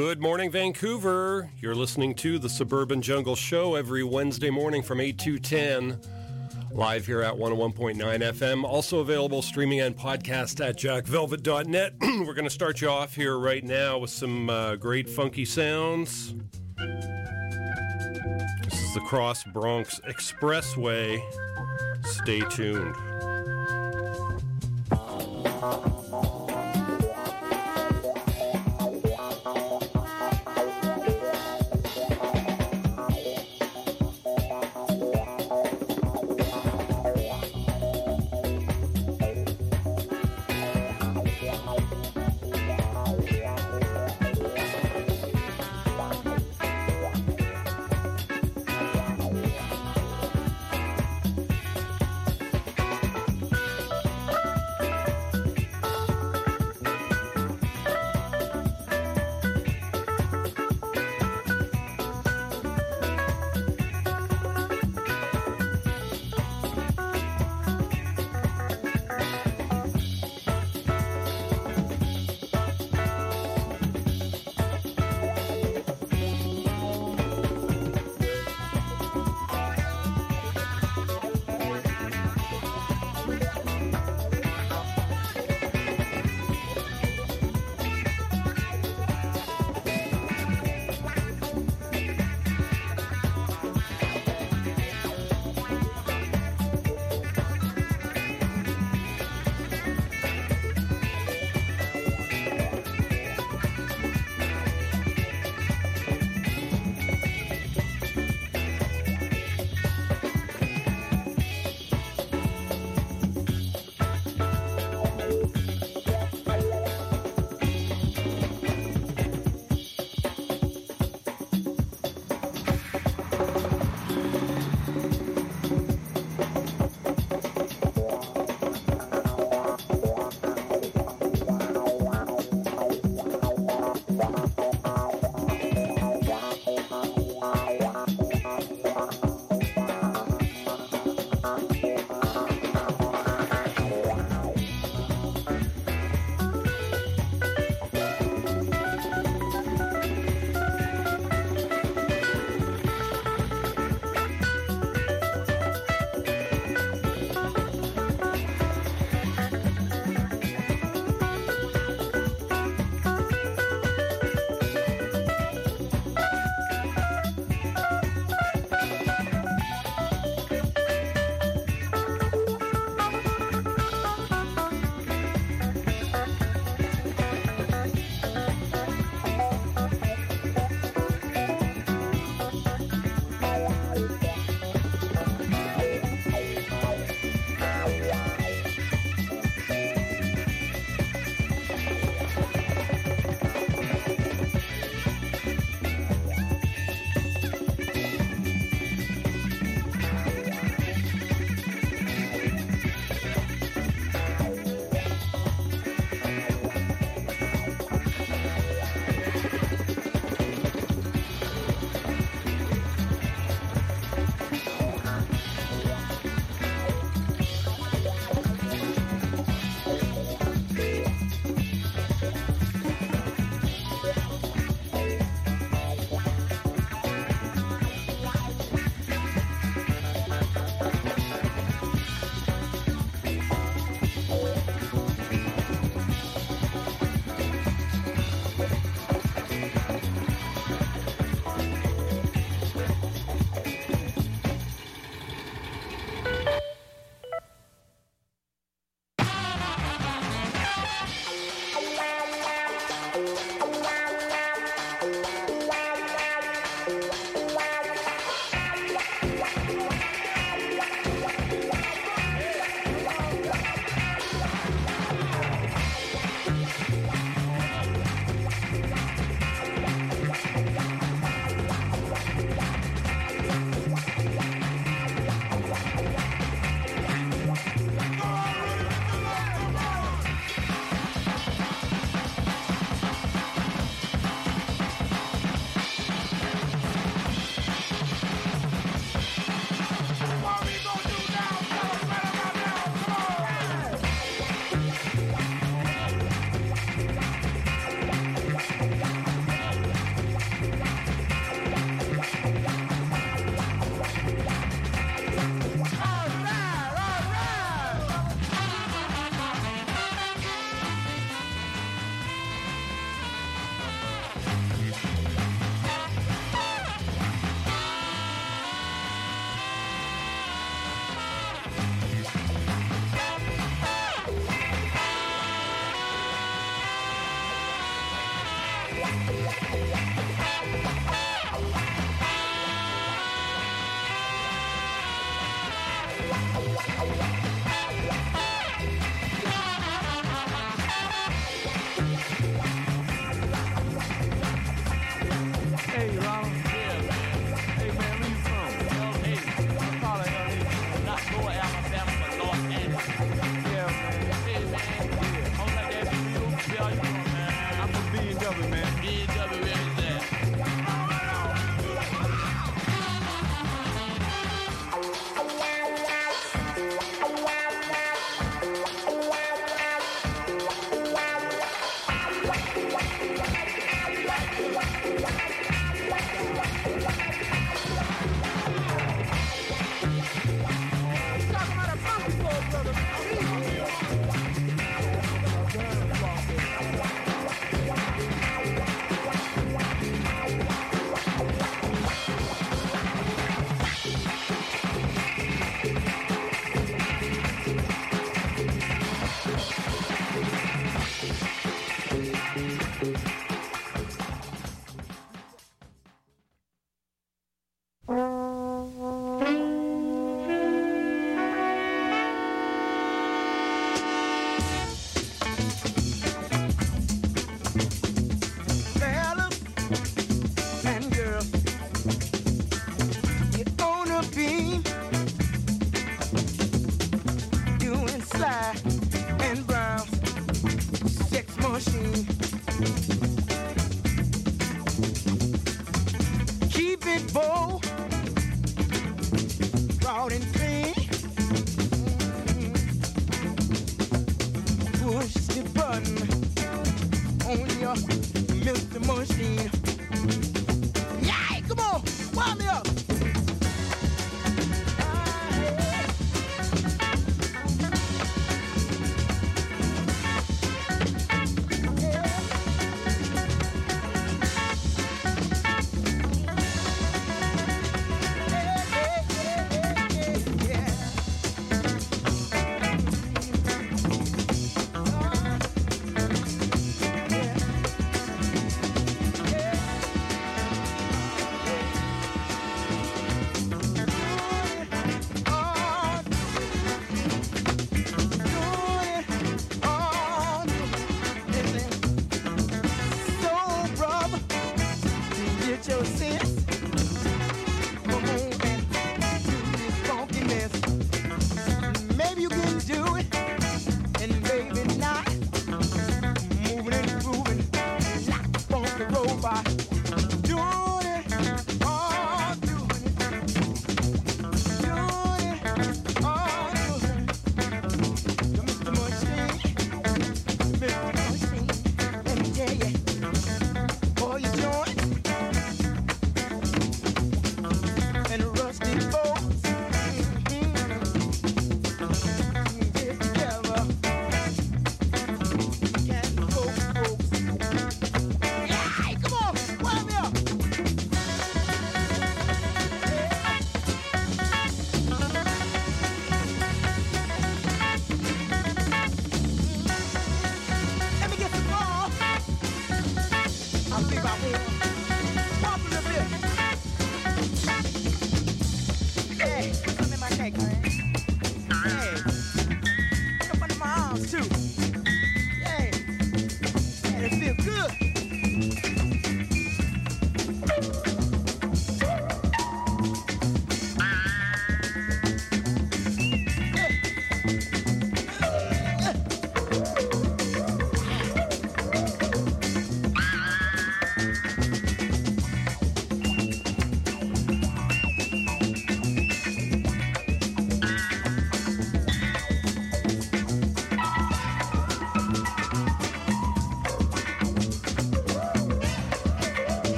Good morning, Vancouver. You're listening to the Suburban Jungle Show every Wednesday morning from 8 to 10. Live here at 101.9 FM. Also available streaming and podcast at jackvelvet.net. We're going to start you off here right now with some uh, great funky sounds. This is the Cross Bronx Expressway. Stay tuned.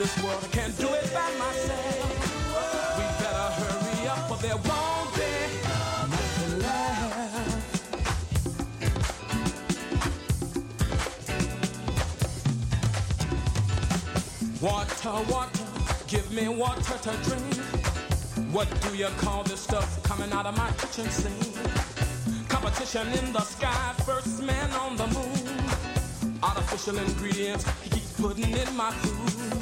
This world. I can't do it by myself. We better hurry up, or there won't be nothing left. Water, water, give me water to drink. What do you call this stuff coming out of my kitchen sink? Competition in the sky, first man on the moon. Artificial ingredients, he keeps putting in my food.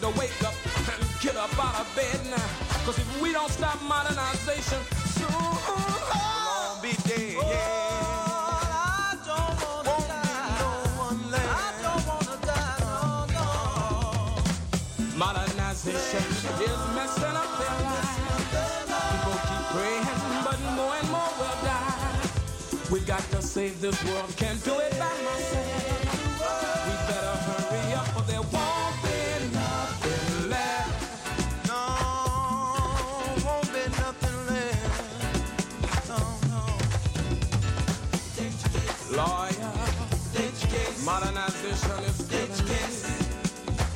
Time to wake up and get up out of bed now. Cause if we don't stop modernization, soon I'll be dead, yeah. I don't wanna die. No one left. I don't wanna die, no, no. modernization is messing up their lives. People keep praying, but more and more will die. We got to save this world, can't do it by myself. Modernization is stage case,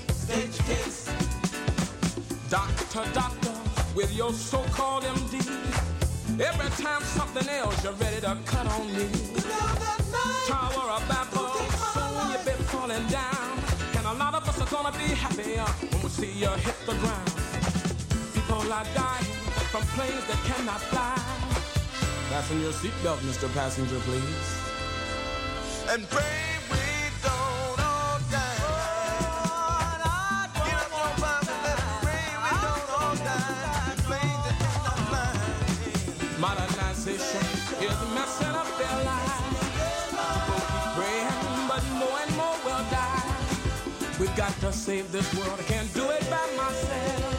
stage case. Doctor, doctor, with your so-called MD. Every time something else, you're ready to cut on me. Tower of Babel, soon you'll be falling down. And a lot of us are gonna be happy uh, when we see you hit the ground. People are dying from planes that cannot fly. Fasten your seatbelt, Mr. Passenger, please. And pray got to save this world. I can't do it by myself.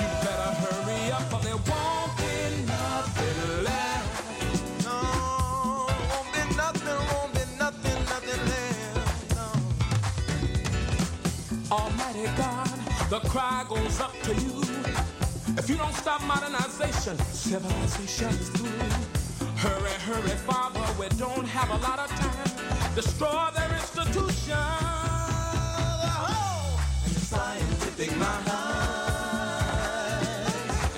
You better hurry up, or there won't be nothing left. No, won't be nothing, won't be nothing, nothing left. No. Almighty God, the cry goes up to you. If you don't stop modernization, civilization is through. Hurry, hurry, Father, we don't have a lot of time. Destroy their institution. Mind,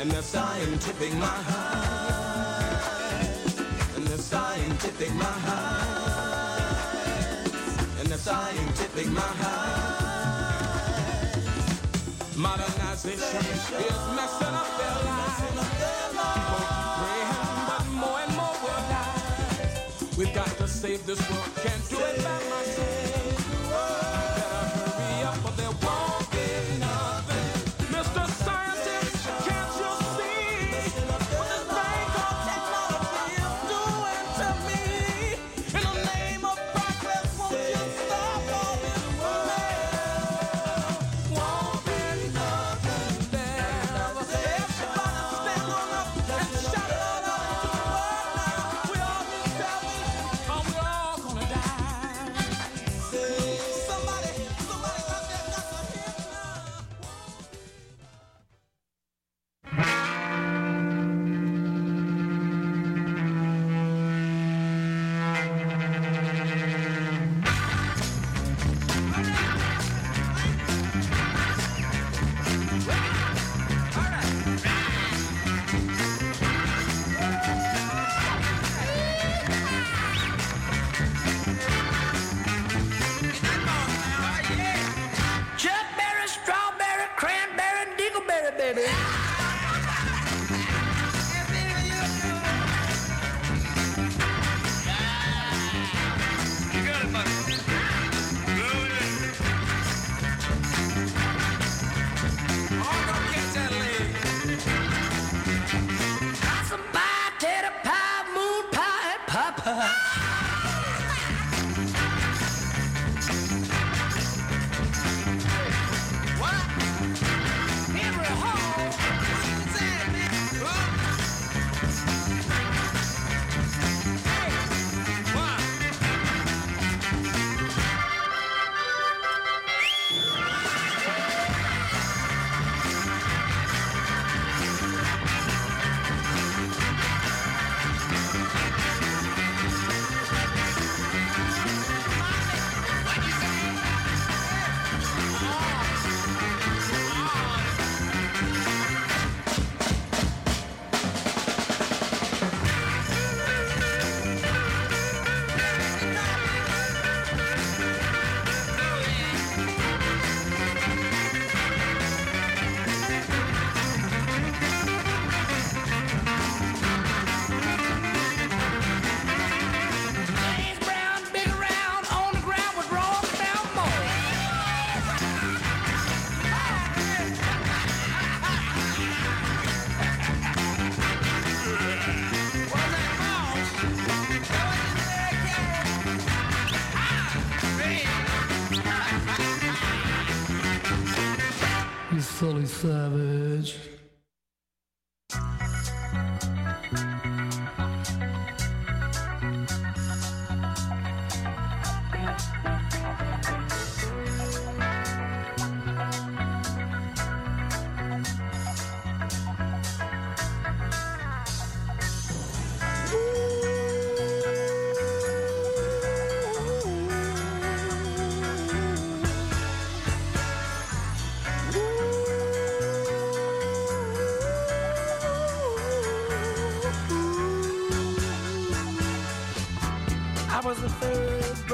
And the scientific mind, and the scientific mind, and the scientific mind. modernization is messing up their lives. People praying, but more and more will die. We've got to save this world. Can't do it by myself.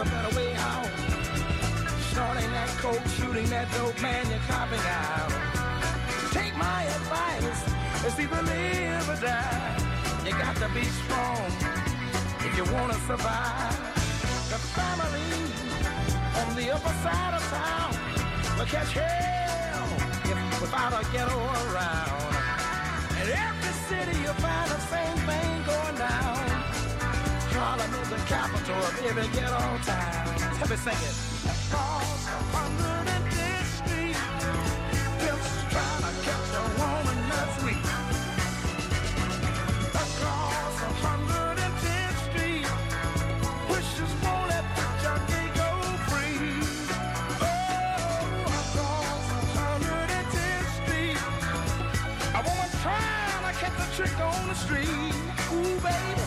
A better way out. Snorting that coke, shooting that dope, man, you're copping out. Take my advice, it's either live or die. You got to be strong if you want to survive. The family on the upper side of town will catch hell if without a ghetto around. In every city you find going down. Harlem is the capital of every ghetto town. Let me sing it. Across 110th Street, to catch a woman that's weak. Across 110th Street, the junkie go free. Oh, across 110th Street, to catch a trick on the street. Ooh, baby,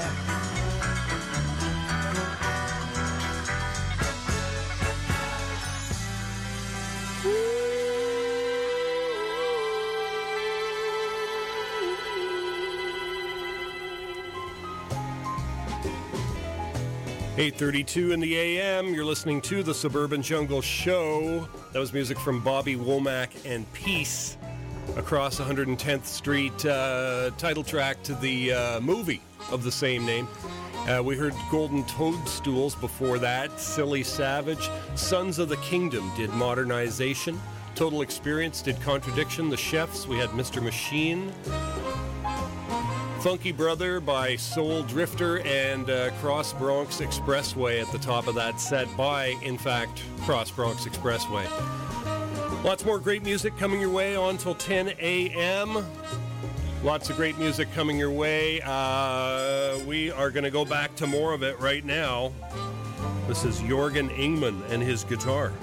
Eight thirty-two in the AM. You're listening to the Suburban Jungle Show. That was music from Bobby Womack and Peace across 110th Street. Uh, title track to the uh, movie of the same name. Uh, we heard Golden Toadstools before that. Silly Savage. Sons of the Kingdom did Modernization. Total Experience did Contradiction. The Chefs. We had Mr. Machine. Funky Brother by Soul Drifter and uh, Cross Bronx Expressway at the top of that set by, in fact, Cross Bronx Expressway. Lots more great music coming your way on till 10 a.m. Lots of great music coming your way. Uh, we are going to go back to more of it right now. This is Jorgen Ingmann and his guitar.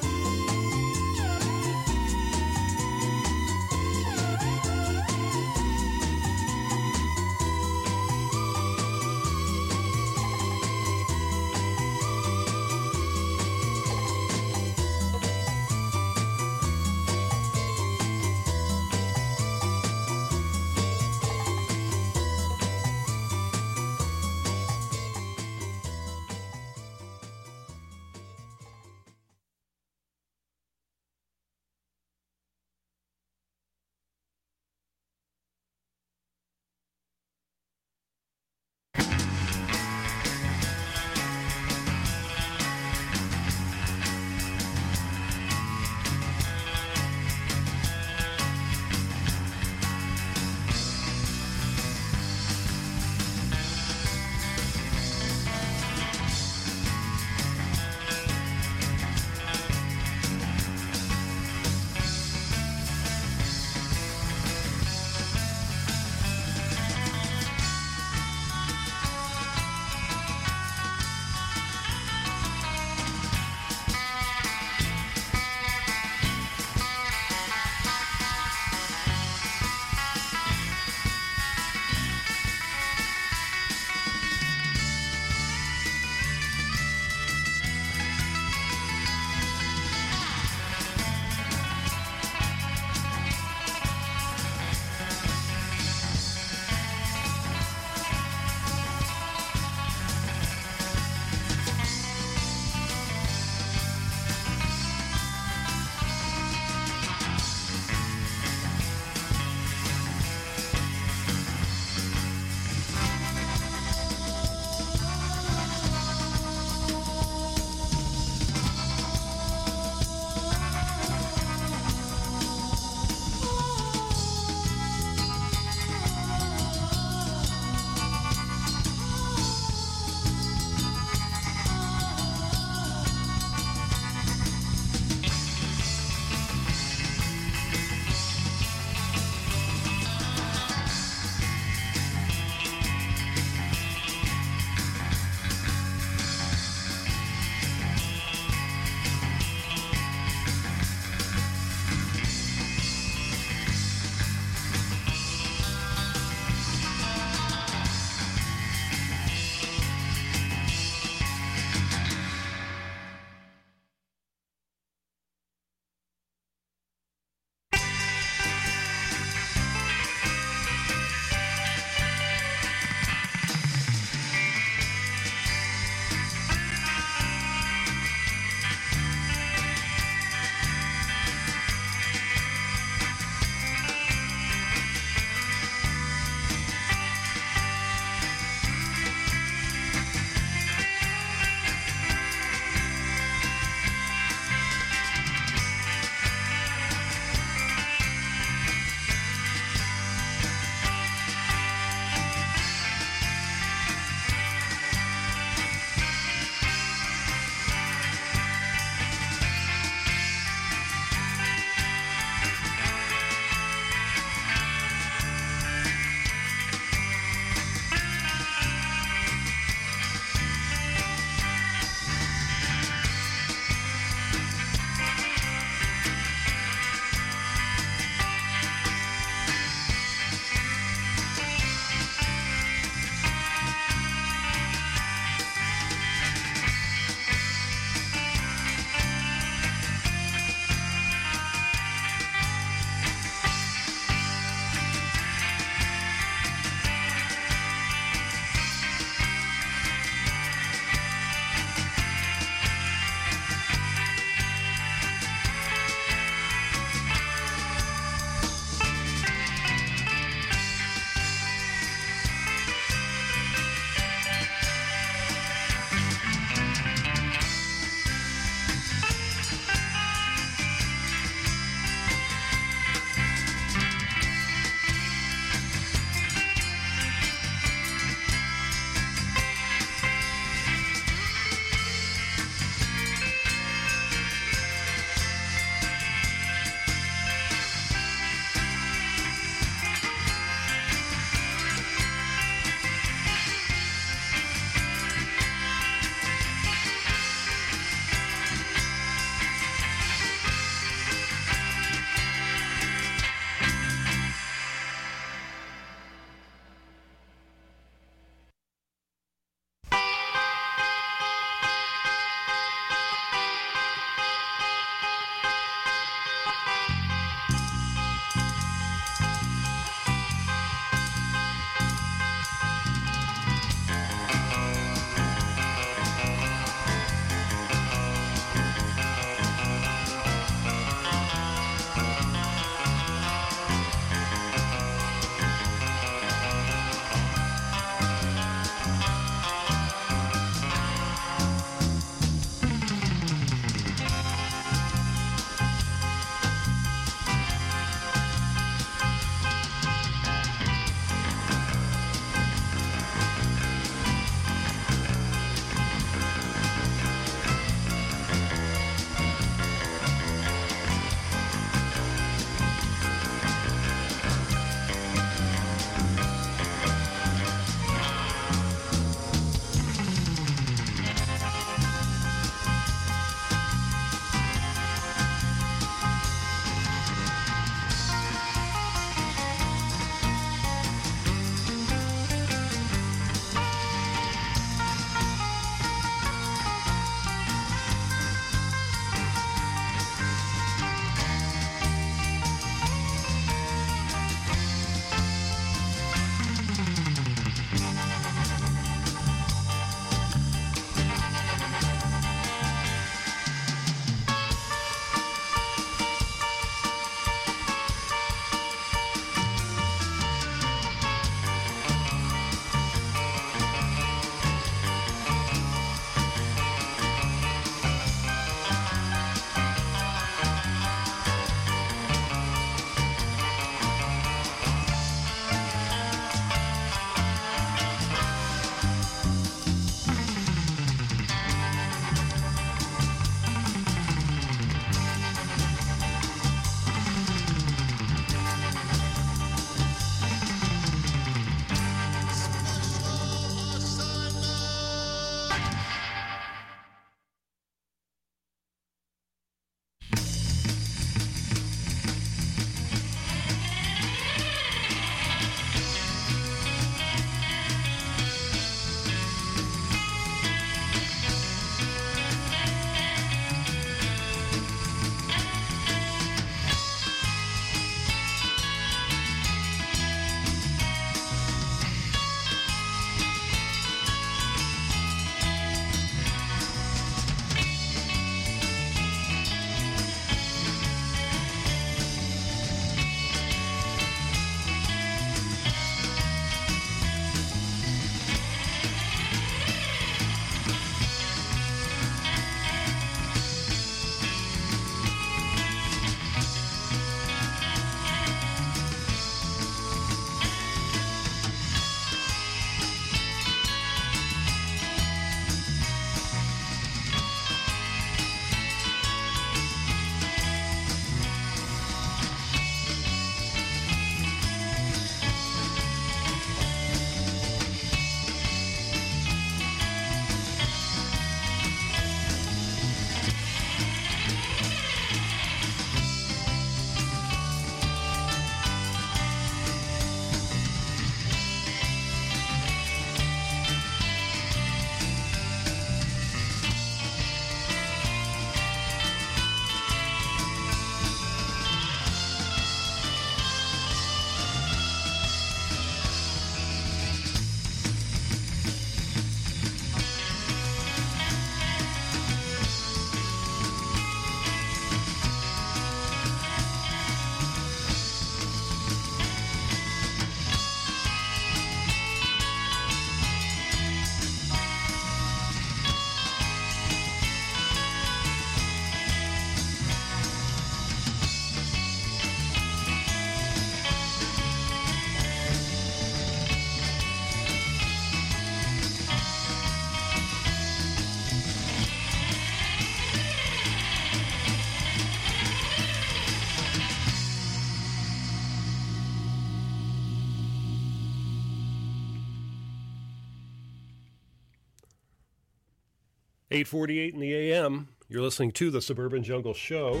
848 in the AM. You're listening to the Suburban Jungle Show.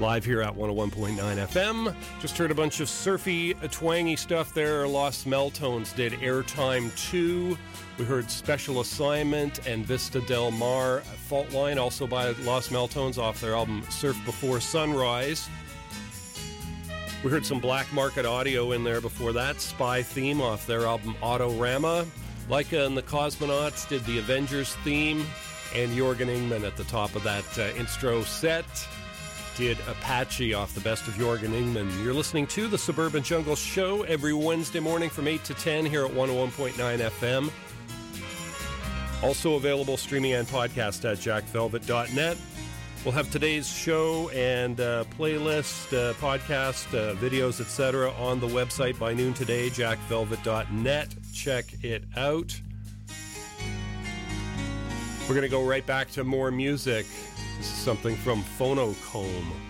Live here at 101.9 FM. Just heard a bunch of surfy, twangy stuff there. Lost Meltones did Airtime 2. We heard Special Assignment and Vista Del Mar Fault Line, also by Lost Meltones off their album Surf Before Sunrise. We heard some Black Market audio in there before that. Spy theme off their album Autorama. Laika and the Cosmonauts did the Avengers theme. And Jorgen Ingmann at the top of that uh, intro set did Apache off the best of Jorgen Ingmann. You're listening to the Suburban Jungle Show every Wednesday morning from 8 to 10 here at 101.9 FM. Also available streaming and podcast at jackvelvet.net. We'll have today's show and uh, playlist, uh, podcast, uh, videos, etc. on the website by noon today, jackvelvet.net. Check it out. We're going to go right back to more music. This is something from Phonocomb.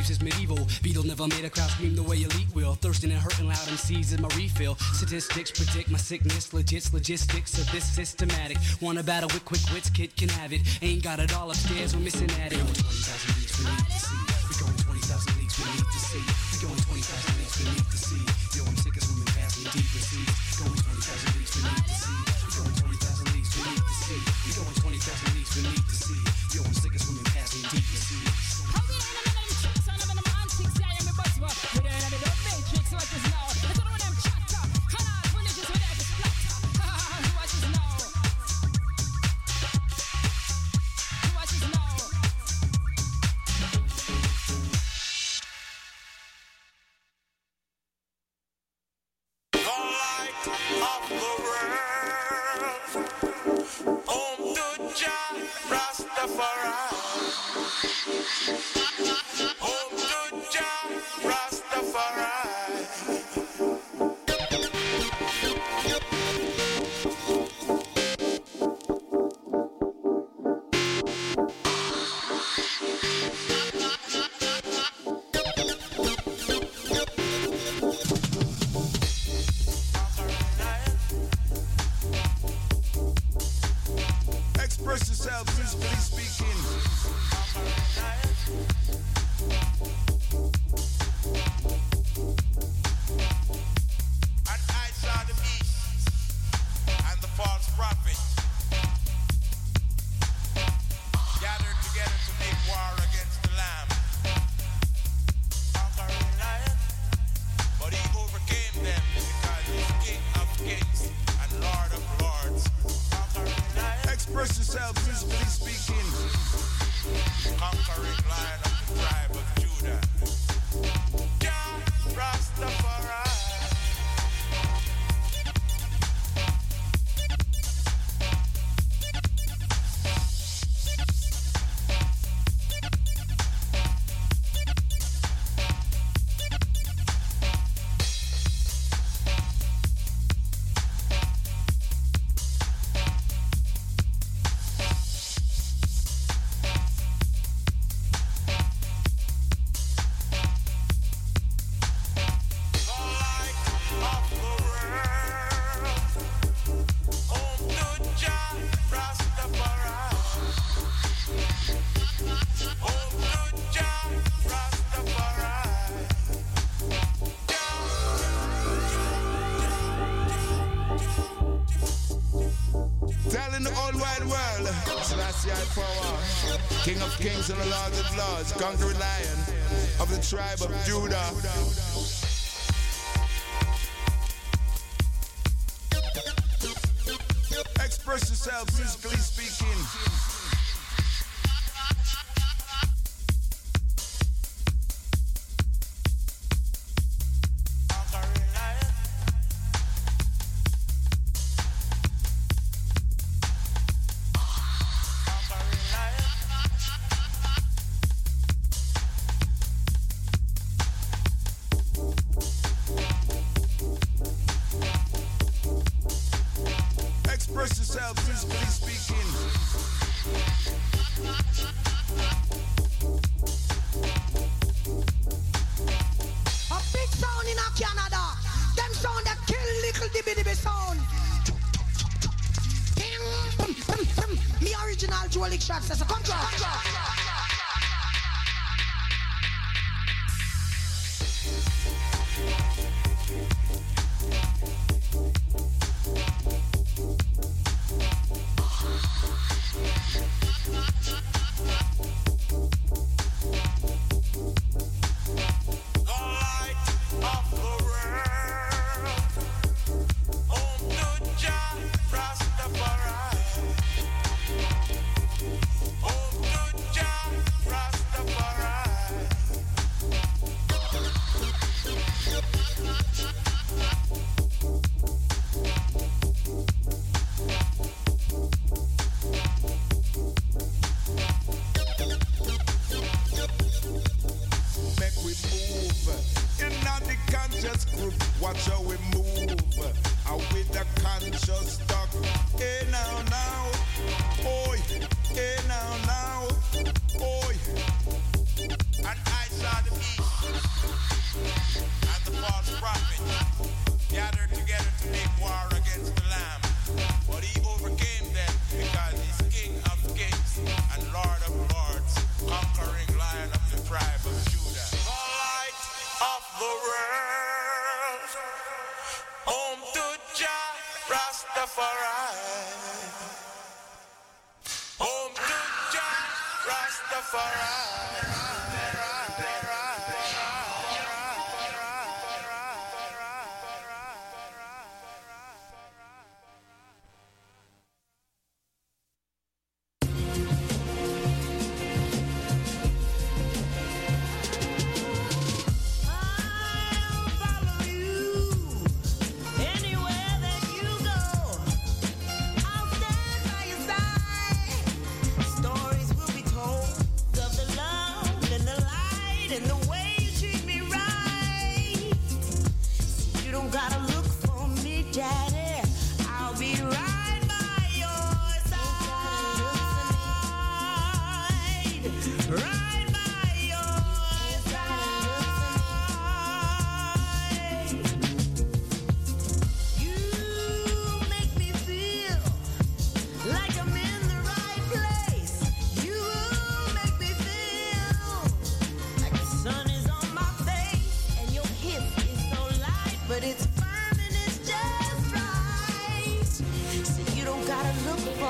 beliefs is medieval. Beetle never made a crowd scream the way elite will. Thirsting and hurting loud MCs is my refill. Statistics predict my sickness, legits, logistics of this systematic. Wanna battle with quick wits, kid can have it. Ain't got it all upstairs, we're missing at it. 20,000 leagues we need to see. We're going 20,000 leagues we need to see. power. King of kings and the Lord of lords, conquering lion of the tribe of Judah. Express yourself physically.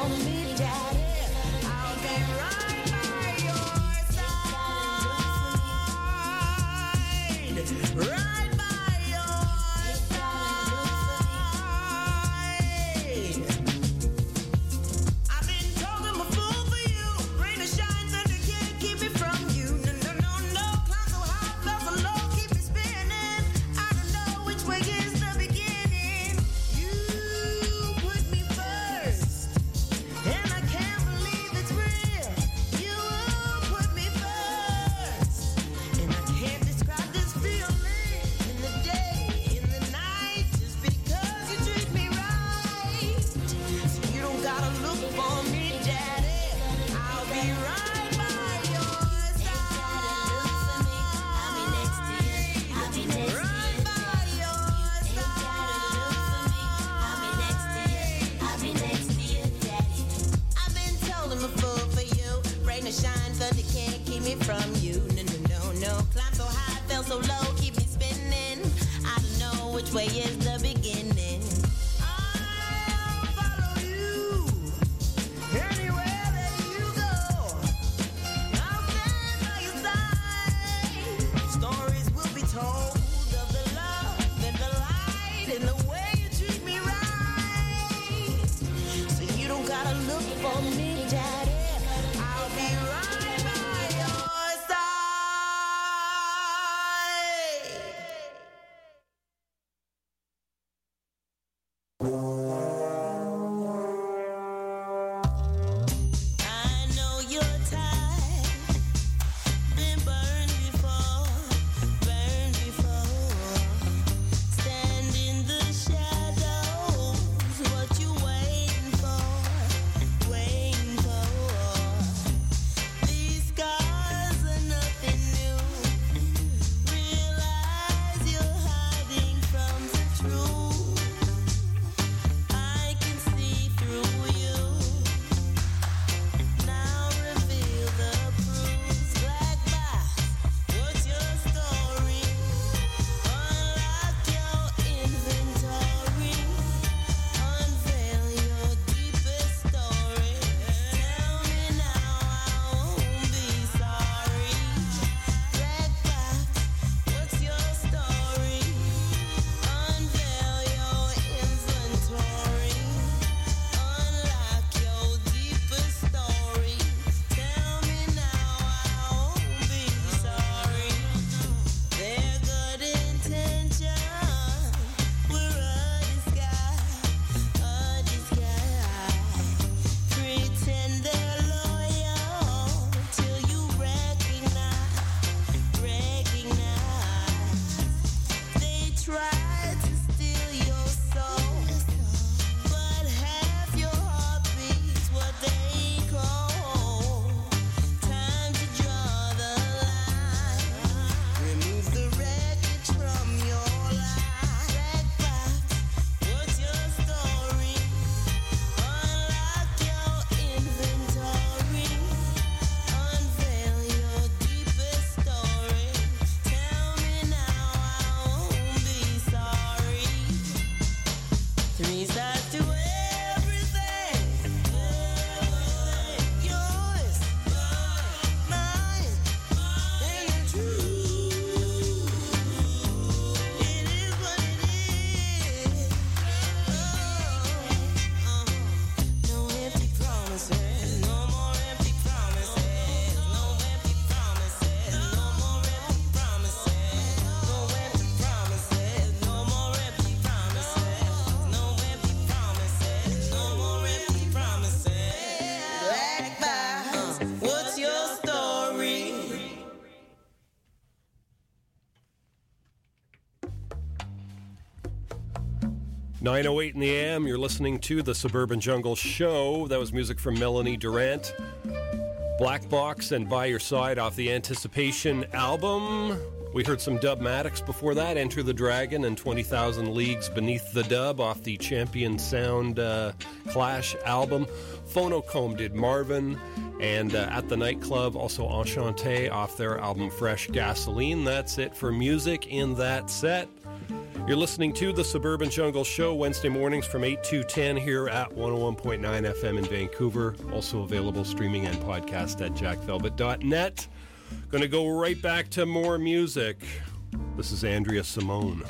on me. 908 in the AM, you're listening to the Suburban Jungle Show. That was music from Melanie Durrant. Black Box and By Your Side off the Anticipation album. We heard some Dubmatix before that, Enter the Dragon and 20,000 Leagues Beneath the Dub off the Champion Sound uh, Clash album. Phonocomb did Marvin and uh, at the nightclub, also Enchanté off their album Fresh Gasoline. That's it for music in that set. You're listening to the Suburban Jungle Show Wednesday mornings from 8 to 10 here at 101.9 FM in Vancouver. Also available streaming and podcast at jackvelvet.net. Going to go right back to more music. This is Andrea Simone.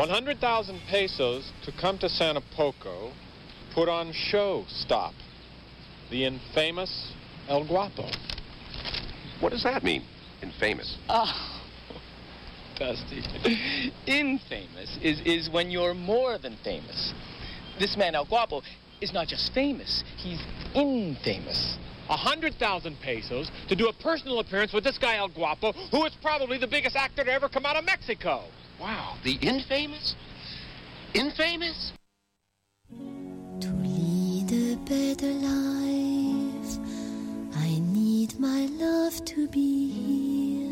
100,000 pesos to come to Santo Poco, put on show stop. The infamous El Guapo. What does that mean? Infamous. Oh, Dusty. Infamous is, is when you're more than famous. This man, El Guapo, is not just famous, he's infamous. A hundred thousand pesos to do a personal appearance with this guy El Guapo, who is probably the biggest actor to ever come out of Mexico. Wow, the infamous? Infamous? To lead a better life. I need my love to be here.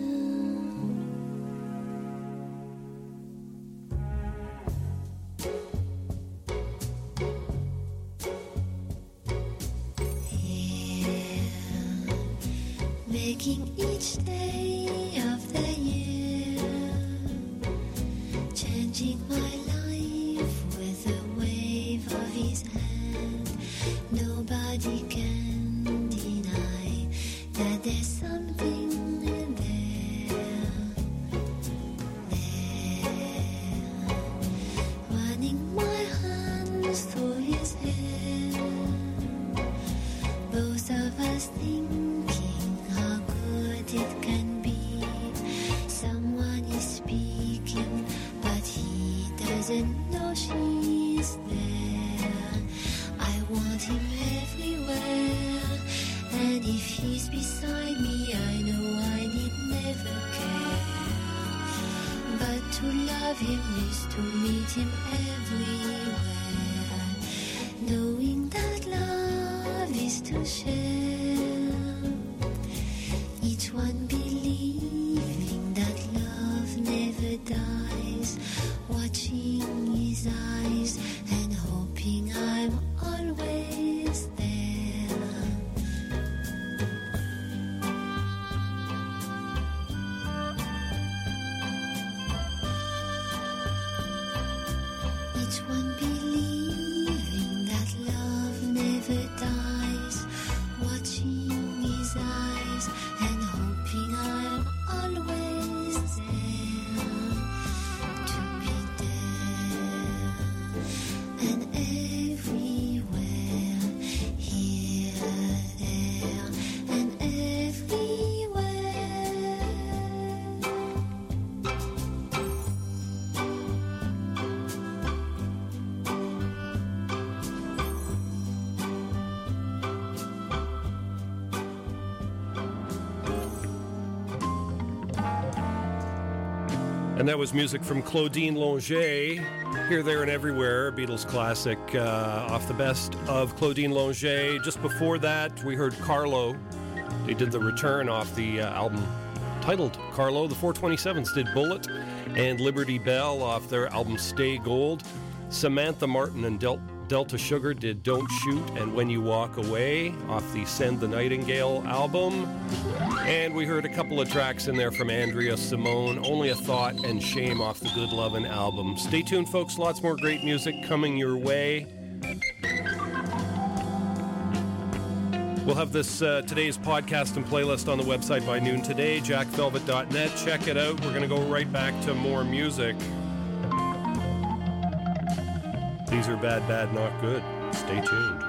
Here, making each day changing my love him is to meet him And that was music from Claudine Longet, Here, There, and Everywhere, Beatles classic, uh, off the best of Claudine Longet. Just before that, we heard Carlo. They did the return off the uh, album titled Carlo. The 427s did Bullet and Liberty Bell off their album Stay Gold. Samantha Martin and Del- Delta Sugar did Don't Shoot and When You Walk Away off the Send the Nightingale album. And we heard a couple of tracks in there from Andrea Simone, Only a Thought and Shame off the Good Lovin' album. Stay tuned, folks. Lots more great music coming your way. We'll have this uh, today's podcast and playlist on the website by noon today, jackvelvet.net. Check it out. We're going to go right back to more music. These are bad, bad, not good. Stay tuned.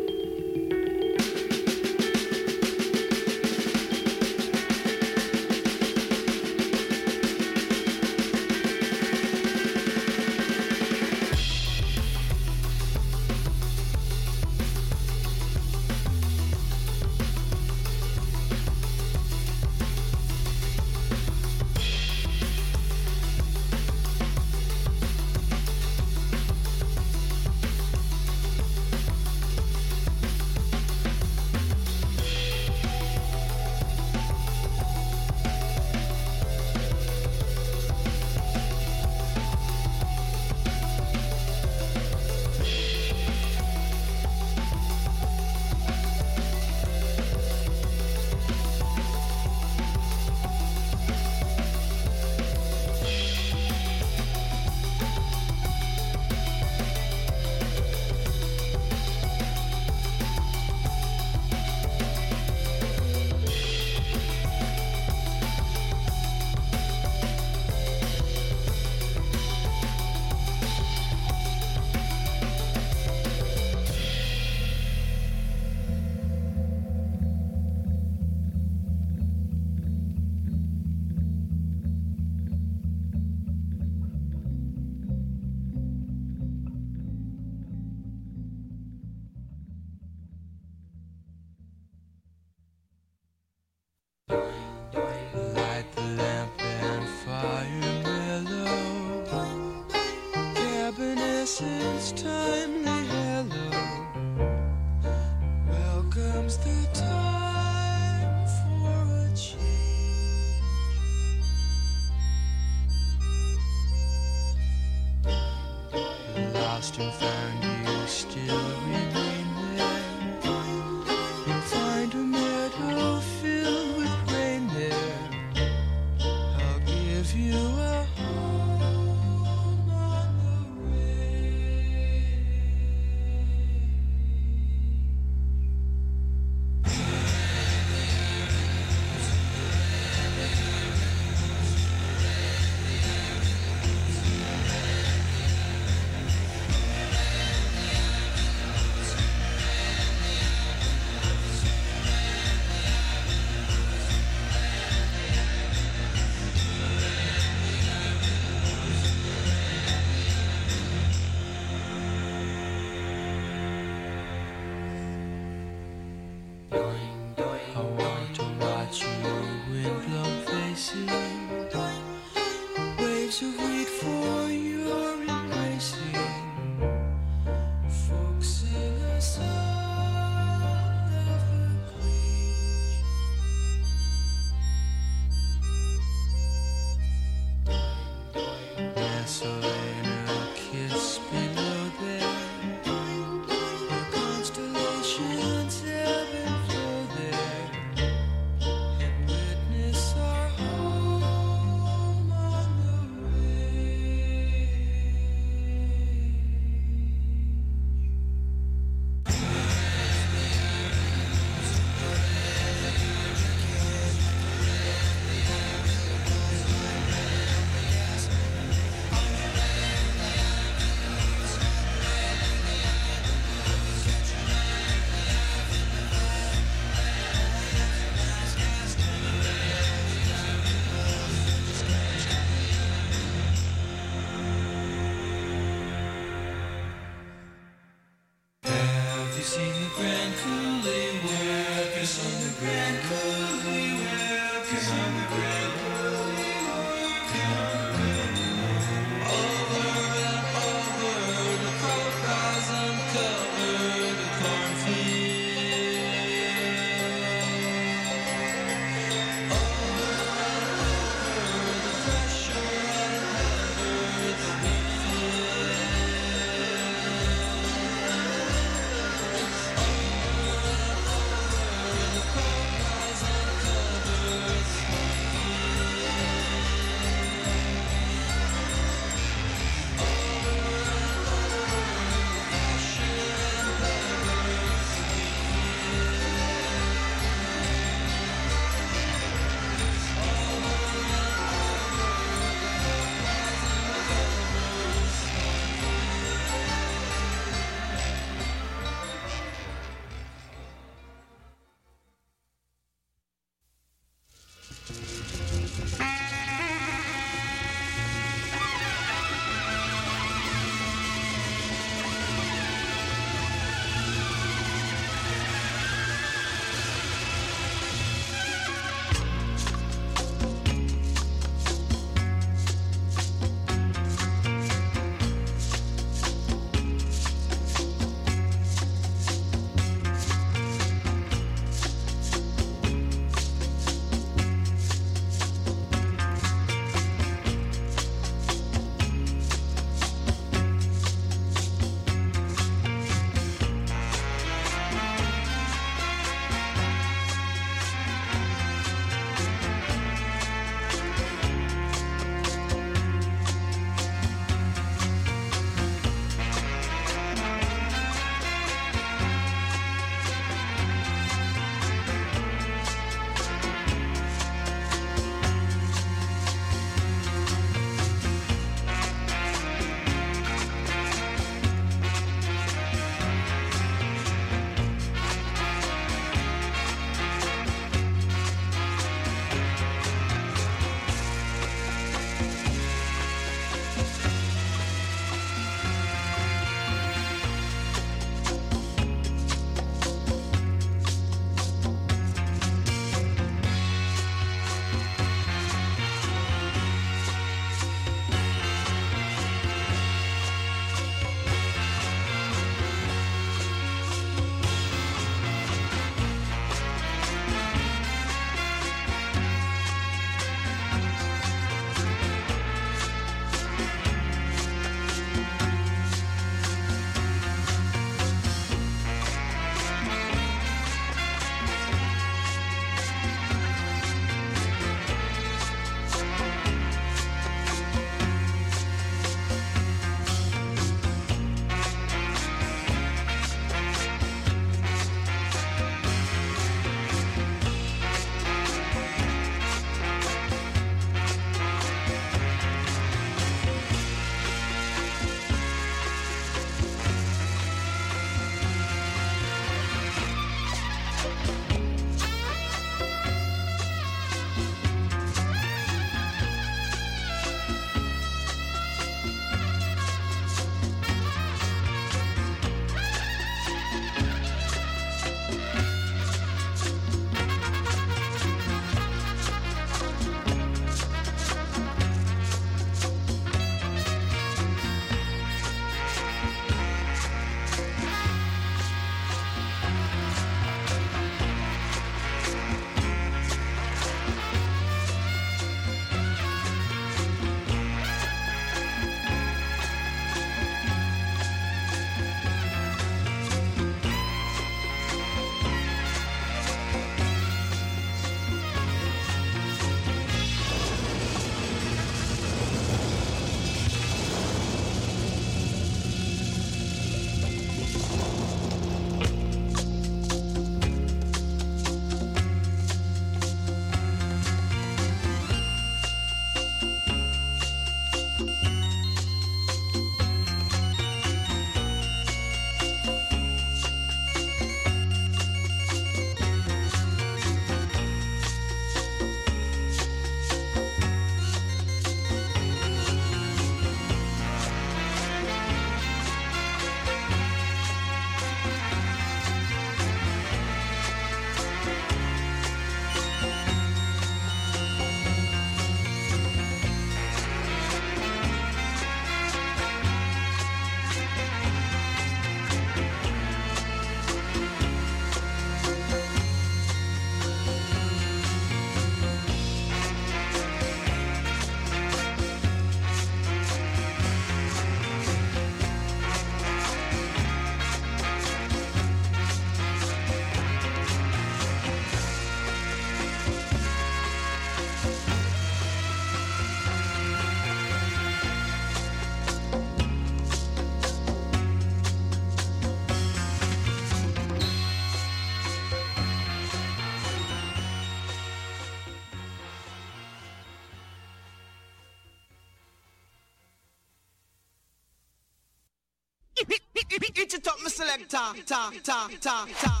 Switch it up, my selector. Ta, ta, ta, ta,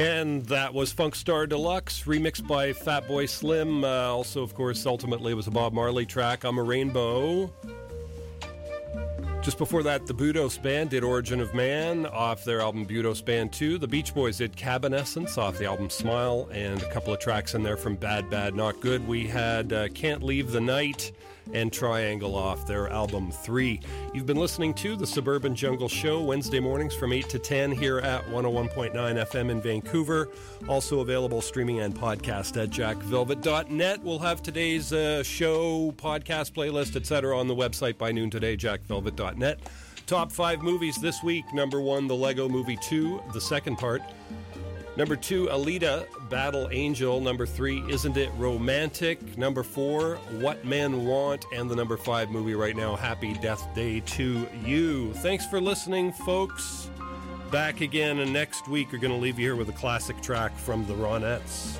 And that was Funkstar De Luxe, remixed by Fatboy Slim. Uh, also, of course, ultimately was a Bob Marley track, I'm a Rainbow. Just before that, the Budos Band did Origin of Man off their album Budos Band 2. The Beach Boys did Cabin Essence off the album Smile, and a couple of tracks in there from Bad Bad Not Good. We had uh, Can't Leave the Night and Triangle off their album 3. You've been listening to the Suburban Jungle Show Wednesday mornings from 8 to 10 here at 101.9 FM in Vancouver. Also available streaming and podcast at jackvelvet.net. We'll have today's uh, show, podcast playlist, etc. on the website by noon today, jackvelvet.net. Top five movies this week. Number one, The Lego Movie 2, the second part. Number two, Alita, Battle Angel. Number three, Isn't It Romantic? Number four, What Men Want. And the number five movie right now, Happy Death Day to You. Thanks for listening, folks. Back again, and next week, we're going to leave you here with a classic track from the Ronettes.